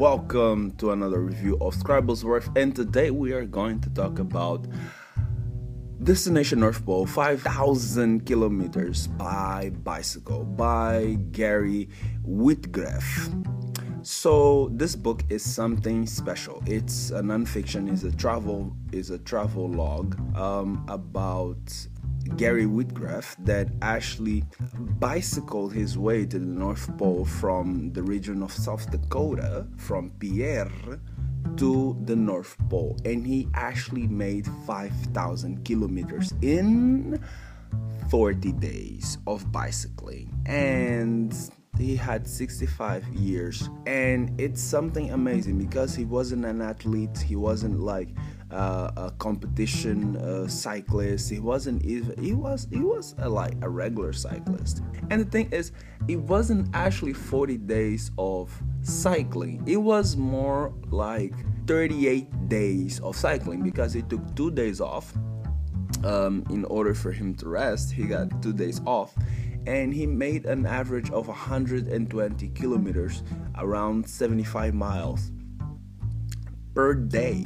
welcome to another review of Scribblesworth. And today we are going to talk about Destination North Pole 5,000 kilometers by bicycle by Gary Whitgrave. So this book is something special. It's a nonfiction. is a travel is a travel log um, about Gary Whitgrave that actually bicycled his way to the North Pole from the region of South Dakota, from Pierre to the North Pole, and he actually made 5,000 kilometers in 40 days of bicycling. And he had 65 years. And it's something amazing because he wasn't an athlete. He wasn't like uh, a competition uh, cyclist. He wasn't even he was he was a, like a regular cyclist. And the thing is it wasn't actually 40 days of cycling. It was more like 38 days of cycling because he took two days off um, in order for him to rest. He got two days off. And he made an average of 120 kilometers, around 75 miles per day.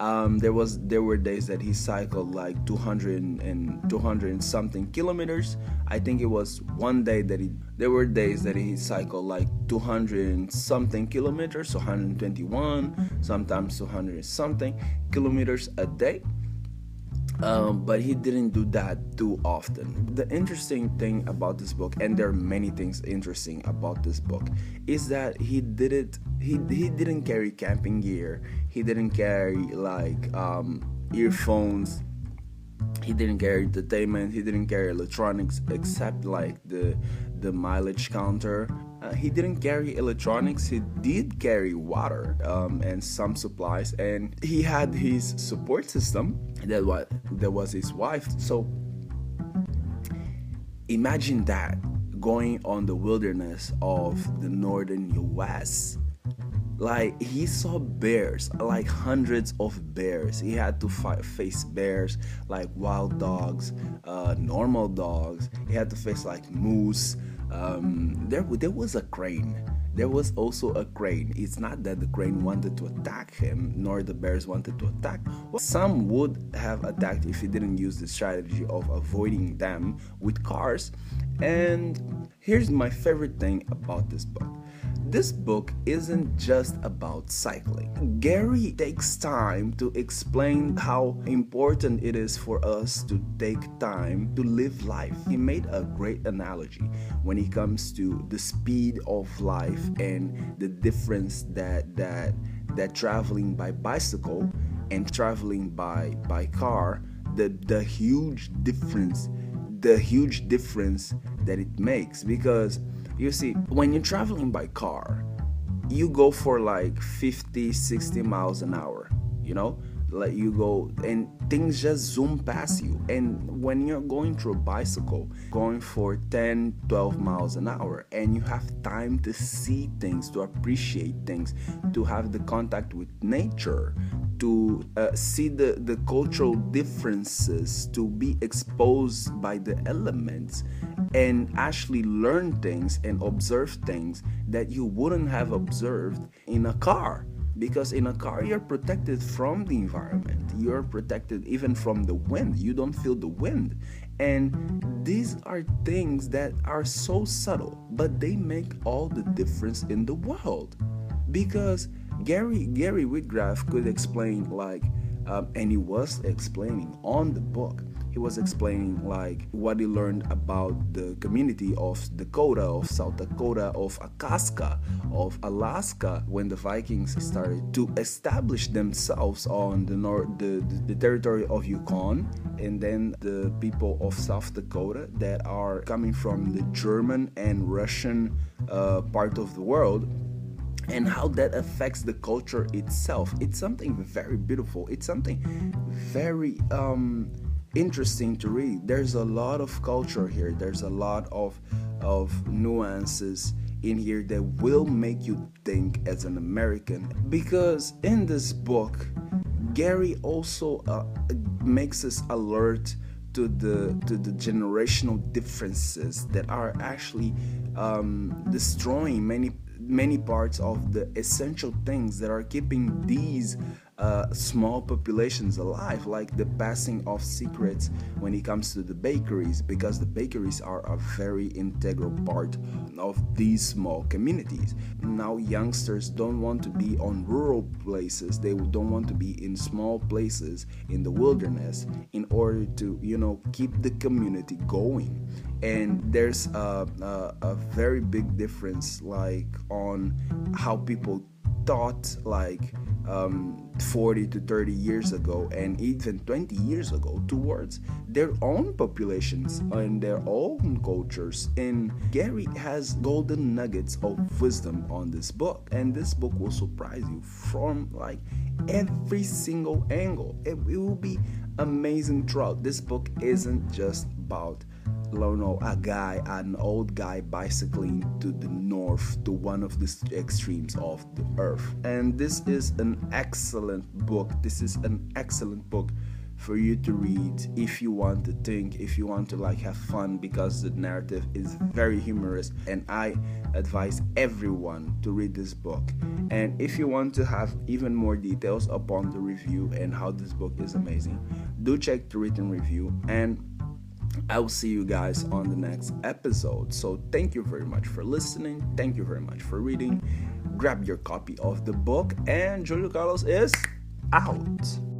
Um, there was there were days that he cycled like 200 and 200 and something kilometers. I think it was one day that he there were days that he cycled like 200 and something kilometers, 121, sometimes 200 something kilometers a day um, but he didn't do that too often. The interesting thing about this book, and there are many things interesting about this book, is that he did it. He he didn't carry camping gear. He didn't carry like um, earphones. He didn't carry entertainment. He didn't carry electronics except like the the mileage counter uh, he didn't carry electronics, he did carry water um, and some supplies, and he had his support system that was, that was his wife. So imagine that going on the wilderness of the northern US. Like he saw bears, like hundreds of bears. He had to fight, face bears, like wild dogs, uh, normal dogs. He had to face like moose, um, there there was a crane. There was also a crane. It's not that the crane wanted to attack him, nor the bears wanted to attack. Well, some would have attacked if he didn't use the strategy of avoiding them with cars. And here's my favorite thing about this book this book isn't just about cycling. Gary takes time to explain how important it is for us to take time to live life. He made a great analogy when it comes to the speed of life and the difference that that that traveling by bicycle and traveling by by car the the huge difference the huge difference that it makes because you see, when you're traveling by car, you go for like 50, 60 miles an hour, you know? Like you go and things just zoom past you. And when you're going through a bicycle, going for 10, 12 miles an hour, and you have time to see things, to appreciate things, to have the contact with nature, to uh, see the, the cultural differences, to be exposed by the elements, and actually learn things and observe things that you wouldn't have observed in a car because in a car you're protected from the environment. You're protected even from the wind. You don't feel the wind. And these are things that are so subtle but they make all the difference in the world. Because gary gary whitgrave could explain like um, and he was explaining on the book he was explaining like what he learned about the community of Dakota, of South Dakota, of Akaska, of Alaska when the Vikings started to establish themselves on the north, the, the, the territory of Yukon, and then the people of South Dakota that are coming from the German and Russian uh, part of the world and how that affects the culture itself. It's something very beautiful. It's something very um, interesting to read. There's a lot of culture here. There's a lot of of nuances in here that will make you think as an American because in this book Gary also uh, makes us alert to the to the generational differences that are actually um, destroying many many parts of the essential things that are keeping these uh, small populations alive, like the passing of secrets when it comes to the bakeries, because the bakeries are a very integral part of these small communities. Now, youngsters don't want to be on rural places, they don't want to be in small places in the wilderness in order to, you know, keep the community going. And there's a, a, a very big difference, like on how people thought, like um, 40 to 30 years ago and even 20 years ago towards their own populations and their own cultures. And Gary has golden nuggets of wisdom on this book, and this book will surprise you from like every single angle. It, it will be amazing throughout. This book isn't just about know, a guy, an old guy bicycling to the north to one of the extremes of the earth. And this is an excellent book. This is an excellent book for you to read if you want to think, if you want to like have fun because the narrative is very humorous and I advise everyone to read this book. And if you want to have even more details upon the review and how this book is amazing, do check the written review and I will see you guys on the next episode. So, thank you very much for listening. Thank you very much for reading. Grab your copy of the book, and Julio Carlos is out.